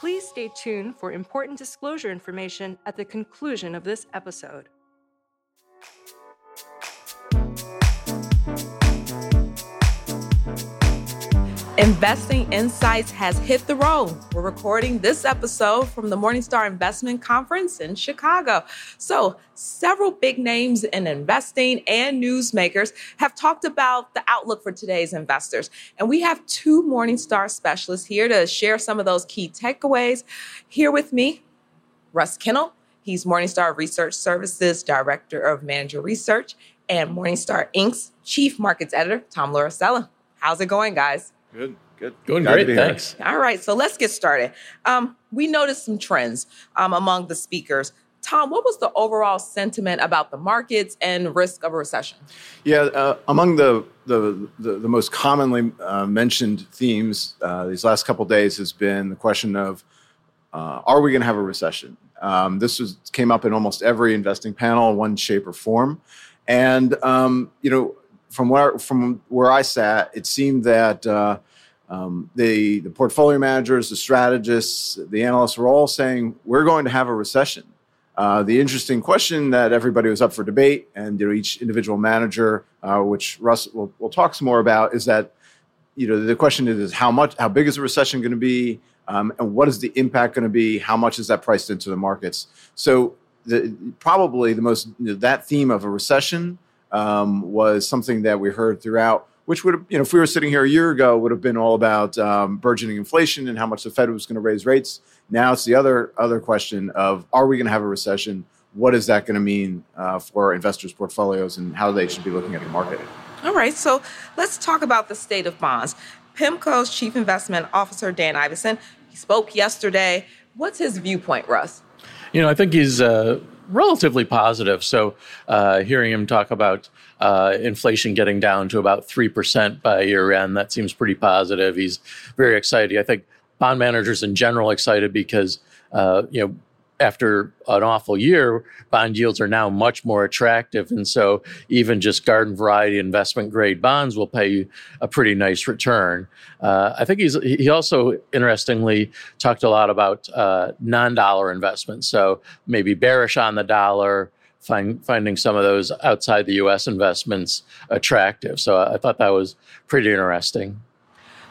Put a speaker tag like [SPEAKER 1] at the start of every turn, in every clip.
[SPEAKER 1] Please stay tuned for important disclosure information at the conclusion of this episode. Investing Insights has hit the road. We're recording this episode from the Morningstar Investment Conference in Chicago. So, several big names in investing and newsmakers have talked about the outlook for today's investors. And we have two Morningstar specialists here to share some of those key takeaways. Here with me, Russ Kinnel. He's Morningstar Research Services Director of Manager Research and Morningstar Inc.'s Chief Markets Editor, Tom Lauricella. How's it going, guys?
[SPEAKER 2] Good, good.
[SPEAKER 3] Going Glad great, thanks.
[SPEAKER 1] All right, so let's get started. Um, we noticed some trends um, among the speakers. Tom, what was the overall sentiment about the markets and risk of a recession?
[SPEAKER 2] Yeah, uh, among the, the, the, the, most commonly uh, mentioned themes uh, these last couple days has been the question of uh, are we going to have a recession? Um, this was, came up in almost every investing panel in one shape or form. And, um, you know, from where from where I sat, it seemed that uh, um, the the portfolio managers, the strategists, the analysts were all saying we're going to have a recession. Uh, the interesting question that everybody was up for debate, and you know, each individual manager, uh, which Russ will, will talk some more about, is that you know the question is how much, how big is the recession going to be, um, and what is the impact going to be? How much is that priced into the markets? So the, probably the most you know, that theme of a recession um, was something that we heard throughout, which would have, you know, if we were sitting here a year ago, would have been all about um, burgeoning inflation and how much the Fed was going to raise rates. Now it's the other other question of are we going to have a recession? What is that going to mean uh, for investors' portfolios and how they should be looking at the market?
[SPEAKER 1] All right, so let's talk about the state of bonds. PIMCO's chief investment officer Dan Ivascyn he spoke yesterday. What's his viewpoint, Russ?
[SPEAKER 3] You know, I think he's uh, relatively positive. So, uh, hearing him talk about uh, inflation getting down to about 3% by year end, that seems pretty positive. He's very excited. I think bond managers in general excited because, uh, you know, after an awful year, bond yields are now much more attractive. And so even just garden variety investment grade bonds will pay you a pretty nice return. Uh, I think he's, he also interestingly talked a lot about uh, non dollar investments. So maybe bearish on the dollar, find, finding some of those outside the US investments attractive. So I thought that was pretty interesting.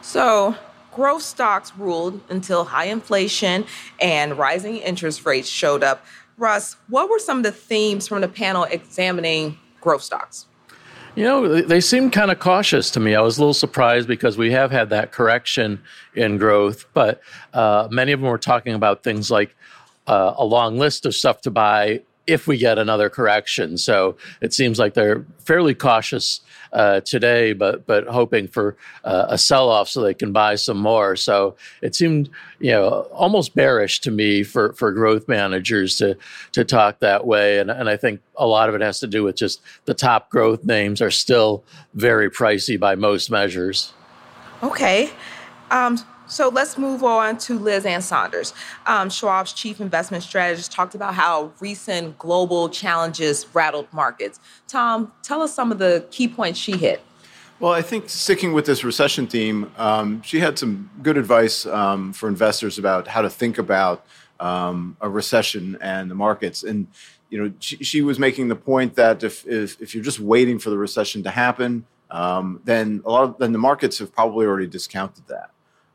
[SPEAKER 1] So growth stocks ruled until high inflation and rising interest rates showed up. Russ, what were some of the themes from the panel examining growth stocks?
[SPEAKER 3] You know, they seemed kind of cautious to me. I was a little surprised because we have had that correction in growth, but uh, many of them were talking about things like uh, a long list of stuff to buy if we get another correction. So it seems like they're fairly cautious uh, today, but but hoping for uh, a sell off so they can buy some more. So it seemed you know almost bearish to me for for growth managers to to talk that way, and and I think a lot of it has to do with just the top growth names are still very pricey by most measures.
[SPEAKER 1] Okay. Um, so let's move on to Liz Ann Sonders. Um, Schwab's chief investment strategist talked about how recent global challenges rattled markets. Tom, tell us some of the key points she hit.
[SPEAKER 2] Well, I think sticking with this recession theme, um, she had some good advice um, for investors about how to think about um, a recession and the markets. And you know, she, she, was making the point that if, if, if you're just waiting for the recession to happen, um, then a lot of, then the markets have probably already discounted that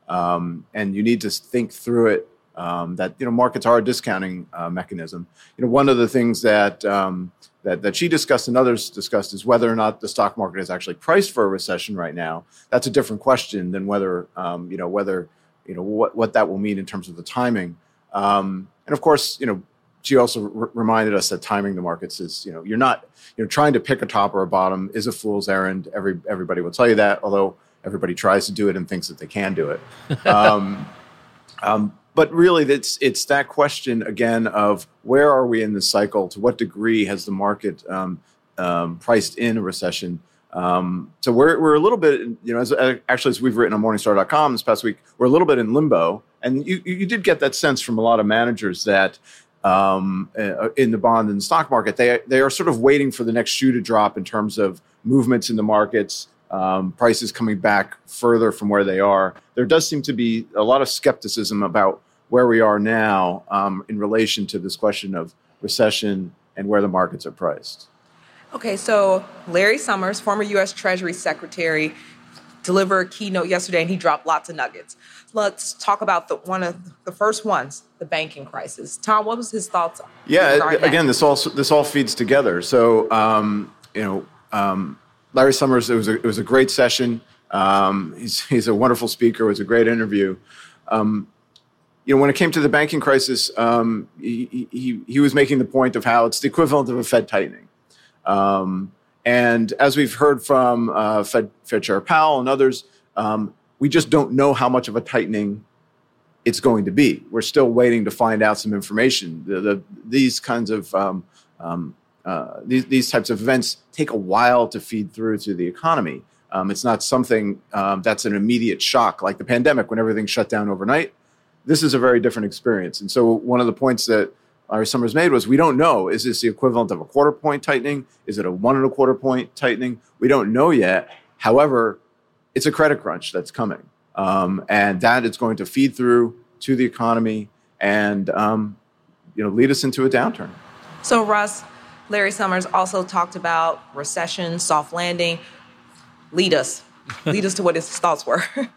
[SPEAKER 2] um, and you need to think through it. Um, that you know markets are a discounting uh, mechanism. You know one of the things that um, that that she discussed and others discussed is whether or not the stock market is actually priced for a recession right now. That's a different question than whether um, you know whether you know what what that will mean in terms of the timing. Um, and of course, you know she also r- reminded us that timing the markets is you know you're not you know trying to pick a top or a bottom is a fool's errand. Every everybody will tell you that, although everybody tries to do it and thinks that they can do it. Um, um, but really, it's it's that question again of where are we in the cycle? To what degree has the market um, um priced in a recession? Um, so we're we're a little bit, you know, as, actually as we've written on Morningstar.com this past week, we're a little bit in limbo, and you you did get that sense from a lot of managers that. Um, uh, in the bond and stock market, they they are sort of waiting for the next shoe to drop in terms of movements in the markets, um, prices coming back further from where they are, there does seem to be a lot of skepticism about where we are now um, in relation to this question of recession and where the markets are priced.
[SPEAKER 1] Okay, so Larry Summers, former U.S. Treasury Secretary, delivered a keynote yesterday and he dropped lots of nuggets. Let's talk about the, one of the first ones, the banking crisis. Tom, what was his thoughts? On?
[SPEAKER 2] Yeah, again, this all this all feeds together. So um, you know, um, Larry Summers, it was a, it was a great session. Um, he's he's a wonderful speaker. It was a great interview. Um, you know, when it came to the banking crisis, um, he, he, he was making the point of how it's the equivalent of a Fed tightening. Um, and as we've heard from uh, Fed, Fed Chair Powell and others, um, we just don't know how much of a tightening it's going to be. We're still waiting to find out some information. The, the, these kinds of um, um, uh, these, these types of events take a while to feed through to the economy. Um, it's not something um, that's an immediate shock like the pandemic when everything shut down overnight. This is a very different experience. And so, one of the points that Larry Summers made was we don't know. Is this the equivalent of a quarter point tightening? Is it a one and a quarter point tightening? We don't know yet. However, it's a credit crunch that's coming. Um, and that is going to feed through to the economy and um, you know lead us into a downturn.
[SPEAKER 1] So, Russ, Larry Summers also talked about recession, soft landing. Lead us, lead us to what his thoughts were.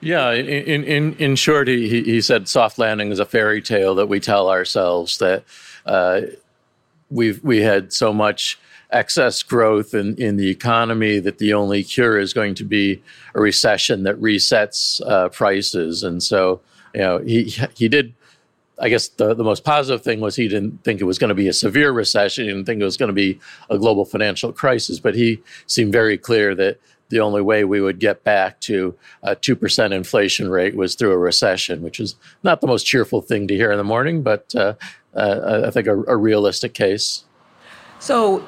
[SPEAKER 3] Yeah, in, in, in short, he, he said soft landing is a fairy tale that we tell ourselves that uh, we've we had so much excess growth in, in the economy that the only cure is going to be a recession that resets uh, prices. And so, you know, he he did. I guess the, the most positive thing was he didn't think it was going to be a severe recession. He didn't think it was going to be a global financial crisis. But he seemed very clear that the only way we would get back to a 2% inflation rate was through a recession, which is not the most cheerful thing to hear in the morning, but uh, uh, I think a, a, realistic case.
[SPEAKER 1] So,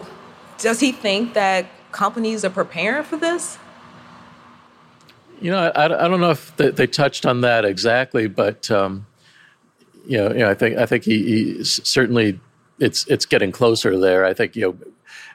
[SPEAKER 1] does he think that companies are preparing for this?
[SPEAKER 3] You know, I, I don't know if they, they, touched on that exactly, but um, you know, you know, I think I think he, he certainly it's it's getting closer there. I think you know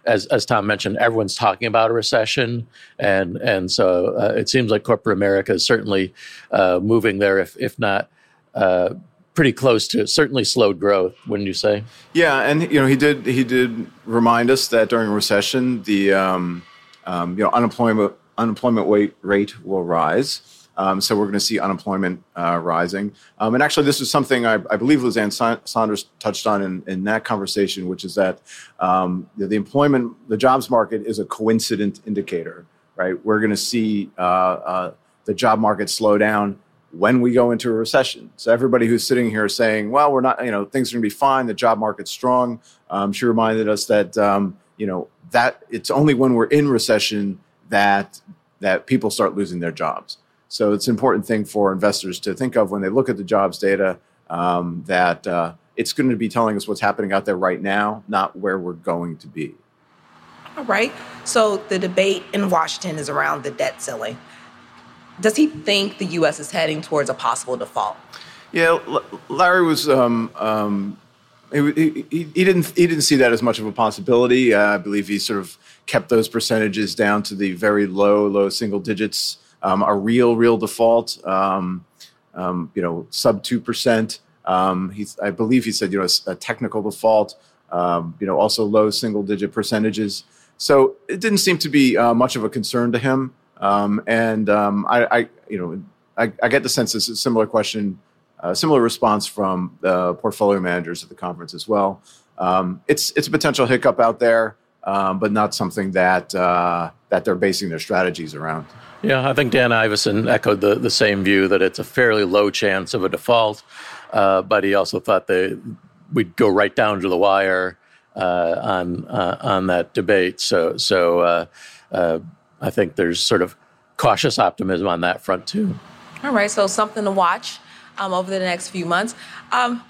[SPEAKER 3] as as Tom mentioned, everyone's talking about a recession, and and so uh, it seems like corporate America is certainly uh, moving there, if if not. Uh, pretty close to certainly slowed growth, wouldn't you say?
[SPEAKER 2] Yeah, and you know he did he did remind us that during a recession the um, um, you know unemployment unemployment rate will rise. Um, so we're going to see unemployment uh, rising. Um, and actually, this is something I, I believe Liz Ann Sonders touched on in, in, that conversation, which is that um, the, the, employment, the jobs market is a coincident indicator, right? We're going to see uh, uh, the job market slow down when we go into a recession. So everybody who's sitting here saying, "Well, we're not," you know, things are going to be fine. The job market's strong. Um, she reminded us that um, you know that it's only when we're in recession that that people start losing their jobs. So it's an important thing for investors to think of when they look at the jobs data um, that uh, it's going to be telling us what's happening out there right now, not where we're going to be.
[SPEAKER 1] All right. So the debate in Washington is around the debt ceiling. Does he think the U.S. is heading towards a possible default?
[SPEAKER 2] Yeah, Larry was. Um, um, he, he, he, didn't. He didn't see that as much of a possibility. Uh, I believe he sort of kept those percentages down to the very low, low single digits um, a real, real default, um, um, you know, sub 2%. Um, he's, I believe he said, you know, a, a technical default, um, you know, also low single digit percentages. So it didn't seem to be uh, much of a concern to him. Um, and I, I, you know, I, I, get the sense it's a similar question, a similar response from the portfolio managers at the conference as well. it's, it's a potential hiccup out there, but not something that, uh, that they're basing their strategies around.
[SPEAKER 3] Yeah, I think Dan Ivascyn echoed the, the same view that it's a fairly low chance of a default, uh, but he also thought that we'd go right down to the wire uh, on uh, on that debate. So so uh, uh, I think there's sort of cautious optimism on that front too.
[SPEAKER 1] All right, so something to watch um, over the next few months. Um,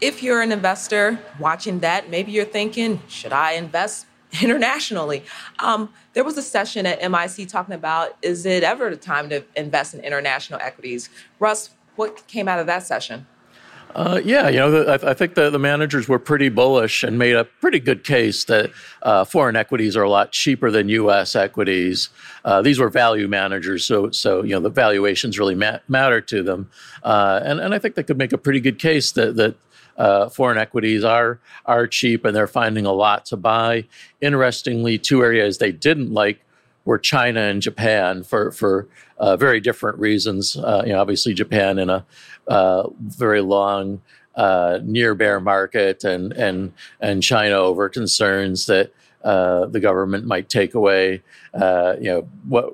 [SPEAKER 1] if you're an investor watching that, maybe you're thinking, should I invest internationally. Um, there was a session at MIC talking about is it ever the time to invest in international equities? Russ, what came out of that session?
[SPEAKER 3] Uh, yeah, you know, the, I, I, think the, the managers were pretty bullish and made a pretty good case that uh, foreign equities are a lot cheaper than U.S. equities. Uh, these were value managers, so so you know the valuations really ma- matter to them, uh, and and I think they could make a pretty good case that that uh, foreign equities are are cheap and they're finding a lot to buy. Interestingly, two areas they didn't like were China and Japan for for uh, very different reasons. Uh, you know, obviously Japan in a uh, very long uh, near bear market, and and and China over concerns that uh, the government might take away, uh, you know, what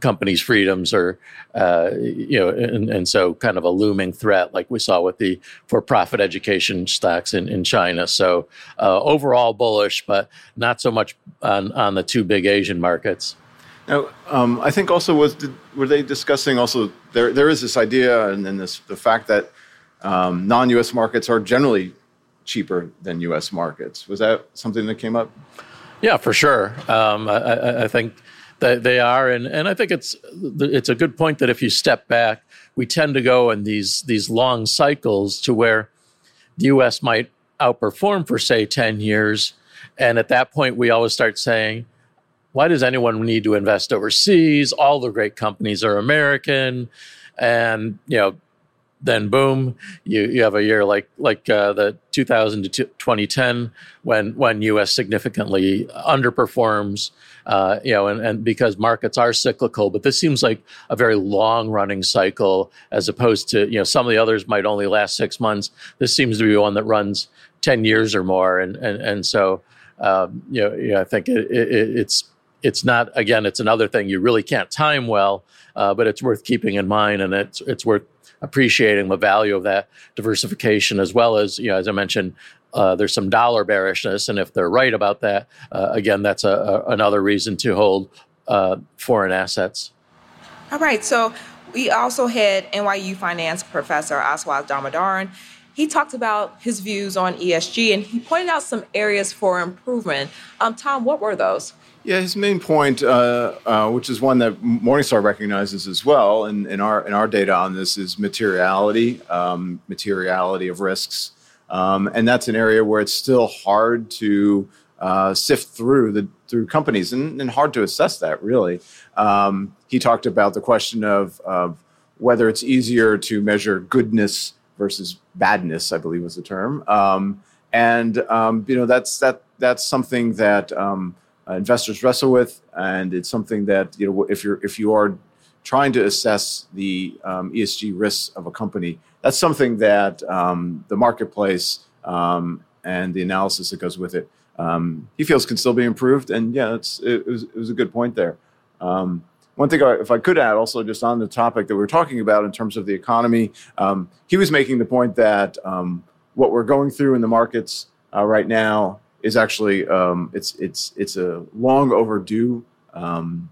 [SPEAKER 3] companies' freedoms or uh, you know, and, and, so kind of a looming threat, like we saw with the for-profit education stocks in, in China. So uh, overall bullish, but not so much on, on the two big Asian markets.
[SPEAKER 2] Now, um, I think also was did, were they discussing also there there is this idea and then this the fact that um, non-U.S. markets are generally cheaper than U.S. markets. Was that something that came up?
[SPEAKER 3] Yeah, for sure. Um, I, I, think that they are, and, and I think it's it's a good point that if you step back, we tend to go in these these long cycles to where the U.S. might outperform for say ten years, and at that point we always start saying, why does anyone need to invest overseas? All the great companies are American, and you know then boom, you, you have a year like like uh, the 2000 to 2010 when when U.S. significantly underperforms, uh, you know, and, and because markets are cyclical. But this seems like a very long running cycle as opposed to you know some of the others might only last six months. This seems to be one that runs 10 years or more, and and and so um, you know, you know I think it, it, it's it's not again it's another thing you really can't time well uh, but it's worth keeping in mind and it's it's worth appreciating the value of that diversification as well as you know as i mentioned uh, there's some dollar bearishness and if they're right about that uh, again that's a, a, another reason to hold uh, foreign assets.
[SPEAKER 1] All right so we also had nyu finance professor aswath damodaran he talked about his views on esg and he pointed out some areas for improvement. Um, tom what were those
[SPEAKER 2] yeah, his main point, uh, uh, which is one that Morningstar recognizes as well, and in, in, our in our data on this, is materiality, um, materiality of risks, um, and that's an area where it's still hard to uh, sift through the through companies, and, and hard to assess that really. Um, he talked about the question of, of whether it's easier to measure goodness versus badness, I believe was the term, um, and um, you know that's that that's something that um, uh, investors wrestle with, and it's something that you know if you're if you are trying to assess the um, ESG risks of a company, that's something that um, the marketplace um, and the analysis that goes with it, um, he feels can still be improved. And yeah, it's, it, was, it was a good point there. Um, one thing, I, if I could add, also just on the topic that we are talking about in terms of the economy, um, he was making the point that what we're going through in the markets uh, right now is actually um, it's it's it's a long overdue, um,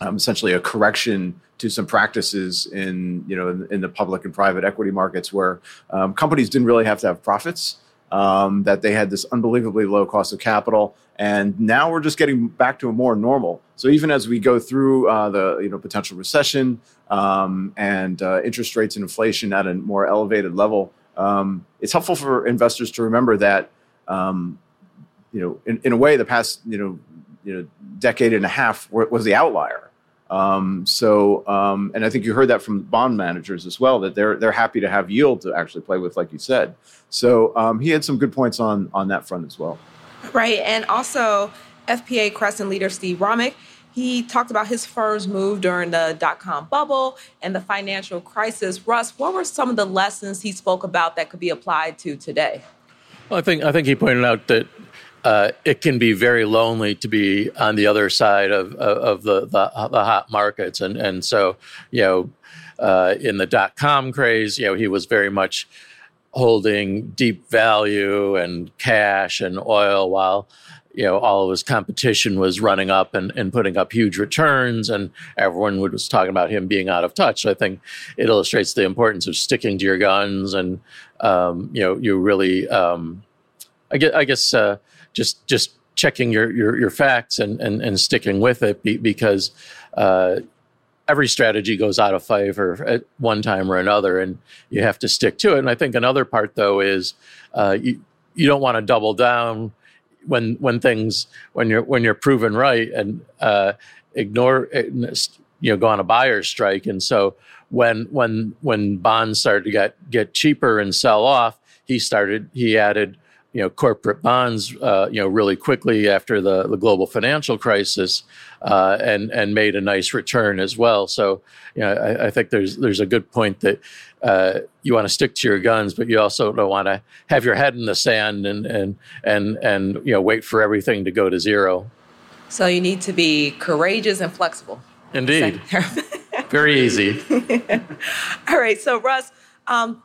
[SPEAKER 2] um, essentially a correction to some practices in you know in, in the public and private equity markets where um, companies didn't really have to have profits. Um, that they had this unbelievably low cost of capital, and now we're just getting back to a more normal. So even as we go through uh, the you know potential recession and uh, interest rates and inflation at a more elevated level, it's helpful for investors to remember that um, you know, in, in a way, the past, you know, you know, decade and a half was the outlier. Um, so, um, and I think you heard that from bond managers as well that they're they're happy to have yield to actually play with, like you said. So um, he had some good points on on that front as well.
[SPEAKER 1] Right, and also FPA Crescent leader Steve Romick. He talked about his firm's move during the dot com bubble and the financial crisis. Russ, what were some of the lessons he spoke about that could be applied to today?
[SPEAKER 3] Well, I think I think he pointed out that uh, it can be very lonely to be on the other side of, of, the, the, the hot markets, and and so you know, uh, in the dot com craze, you know, he was very much holding deep value and cash and oil while you know all of his competition was running up and, and putting up huge returns. And everyone was talking about him being out of touch. So i think it illustrates the importance of sticking to your guns and um, you know you really um, i guess, I guess uh, just just checking your your, your facts and, and and sticking with it be, because uh, every strategy goes out of favor at one time or another, and you have to stick to it. And I think another part, though, is uh, you you don't want to double down when when things when you're when you're proven right and uh, ignore you know go on a buyer's strike. And so when when when bonds started to get get cheaper and sell off, he started he added you know corporate bonds uh, you know really quickly after the, the global financial crisis uh, and and made a nice return as well. So you know I, I think there's there's a good point that uh, you want to stick to your guns, but you also don't want to have your head in the sand and and and and you know wait for everything to go to zero.
[SPEAKER 1] So you need to be courageous and flexible.
[SPEAKER 3] Indeed, very easy.
[SPEAKER 1] All right, so Russ. Um,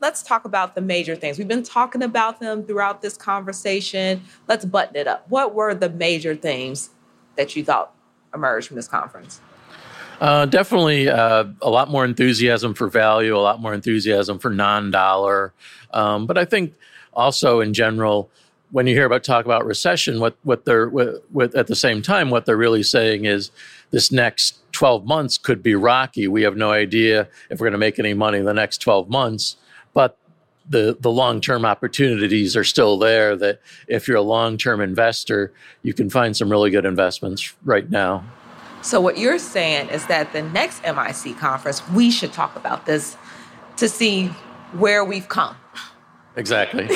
[SPEAKER 1] let's talk about the major things. We've been talking about them throughout this conversation. Let's button it up. What were the major themes that you thought emerged from this conference?
[SPEAKER 3] Uh, definitely uh, a lot more enthusiasm for value, a lot more enthusiasm for non-dollar. Um, but I think also in general, when you hear about talk about recession, what what they're at the same time, what they're really saying is this next 12 months could be rocky. We have no idea if we're going to make any money in the next 12 months but the the long term opportunities are still there. That if you're a long term investor, you can find some really good investments right now.
[SPEAKER 1] So what you're saying is that the next MIC conference, we should talk about this to see where we've come.
[SPEAKER 3] Exactly.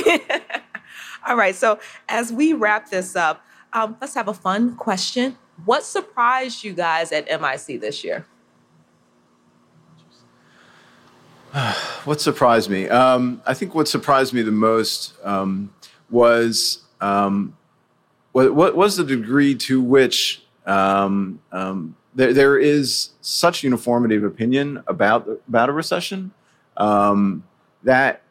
[SPEAKER 1] All right. So as we wrap this up, um, let's have a fun question. What surprised you guys at MIC this year?
[SPEAKER 2] what surprised me? Um, I think what surprised me the most um, was um, what, what, was the degree to which um, um, there, there is such uniformity of opinion about about a recession um, that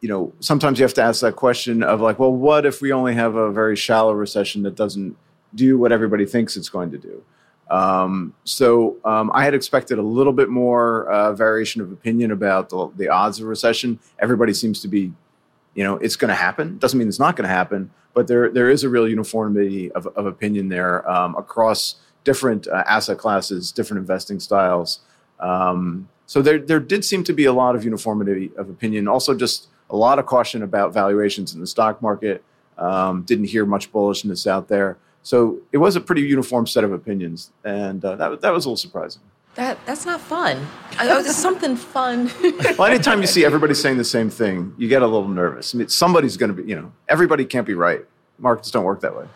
[SPEAKER 2] you know sometimes you have to ask that question of like, well, what if we only have a very shallow recession that doesn't do what everybody thinks it's going to do? Um, so um, I had expected a little bit more uh, variation of opinion about the, the, odds of recession. Everybody seems to be, you know, it's going to happen. Doesn't mean it's not going to happen, but there there is a real uniformity of, of opinion there um, across different uh, asset classes, different investing styles. Um, so there there did seem to be a lot of uniformity of opinion. Also, just a lot of caution about valuations in the stock market. Um, didn't hear much bullishness out there. So it was a pretty uniform set of opinions, and uh, that that was a little surprising.
[SPEAKER 1] That that's not fun. I There's something fun.
[SPEAKER 2] well, anytime you see everybody saying the same thing, you get a little nervous. I mean, somebody's going to be, you know, everybody can't be right. Markets don't work that way.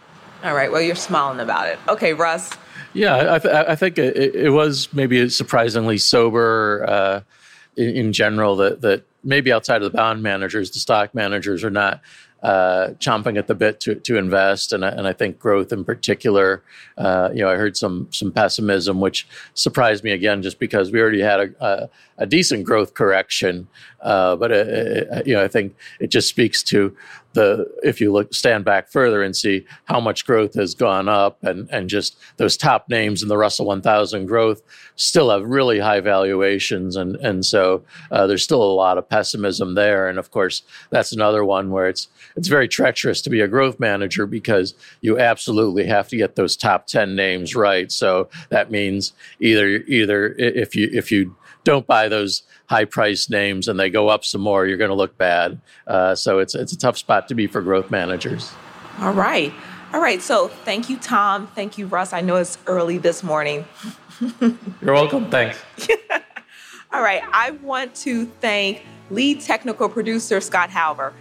[SPEAKER 1] All right. Well, you're smiling about it. Okay, Russ.
[SPEAKER 3] Yeah, I, th- I think it, it, was maybe surprisingly sober uh, in, in, general. That that maybe outside of the bond managers, the stock managers are not uh, chomping at the bit to, to invest, and and I think growth in particular. Uh, you know, I heard some some pessimism, which surprised me again, just because we already had a, a, a decent growth correction. Uh, but it, uh, uh, you know, I think it just speaks to the if you look stand back further and see how much growth has gone up and and just those top names in the Russell 1000 growth still have really high valuations. And and so uh, there's still a lot of pessimism there. And of course that's another one where it's it's very treacherous to be a growth manager because you absolutely have to get those top 10 names right. So that means either either if you if you don't buy those high priced names and they go up some more, you're going to look bad. Uh, so it's it's a tough spot to be for growth managers.
[SPEAKER 1] All right. All right. So thank you, Tom. Thank you, Russ. I know it's early this morning.
[SPEAKER 3] You're welcome. Thanks.
[SPEAKER 1] All right. I want to thank lead technical producer Scott Halver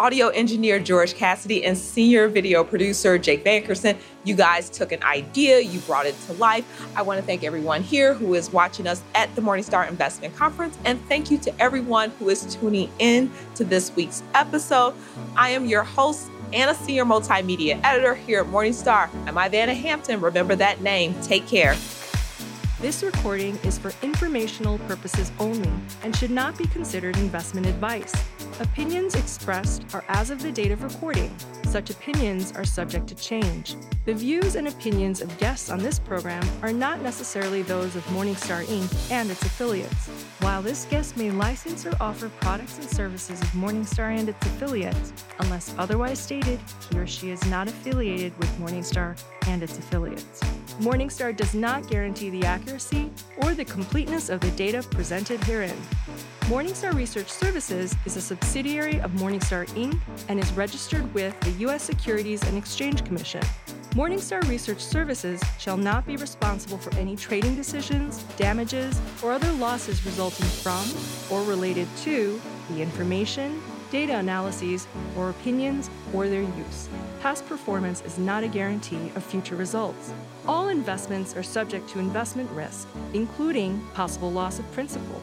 [SPEAKER 1] audio engineer George Cassidy, and senior video producer Jake Vankerson. You guys took an idea, you brought it to life. I want to thank everyone here who is watching us at the Morningstar Investment Conference, and thank you to everyone who is tuning in to this week's episode. I am your host, and a senior multimedia editor here at Morningstar. I'm Ivana Hampton. Remember that name. Take care.
[SPEAKER 4] This recording is for informational purposes only and should not be considered investment advice. Opinions expressed are as of the date of recording. Such opinions are subject to change. The views and opinions of guests on this program are not necessarily those of Morningstar Inc. and its affiliates. While this guest may license or offer products and services of Morningstar and its affiliates, unless otherwise stated, he or she is not affiliated with Morningstar and its affiliates. Morningstar does not guarantee the accuracy or the completeness of the data presented herein. Morningstar Research Services is a subsidiary of Morningstar Inc. and is registered with the U.S. Securities and Exchange Commission. Morningstar Research Services shall not be responsible for any trading decisions, damages, or other losses resulting from or related to the information, data analyses, or opinions or their use. Past performance is not a guarantee of future results. All investments are subject to investment risk, including possible loss of principal.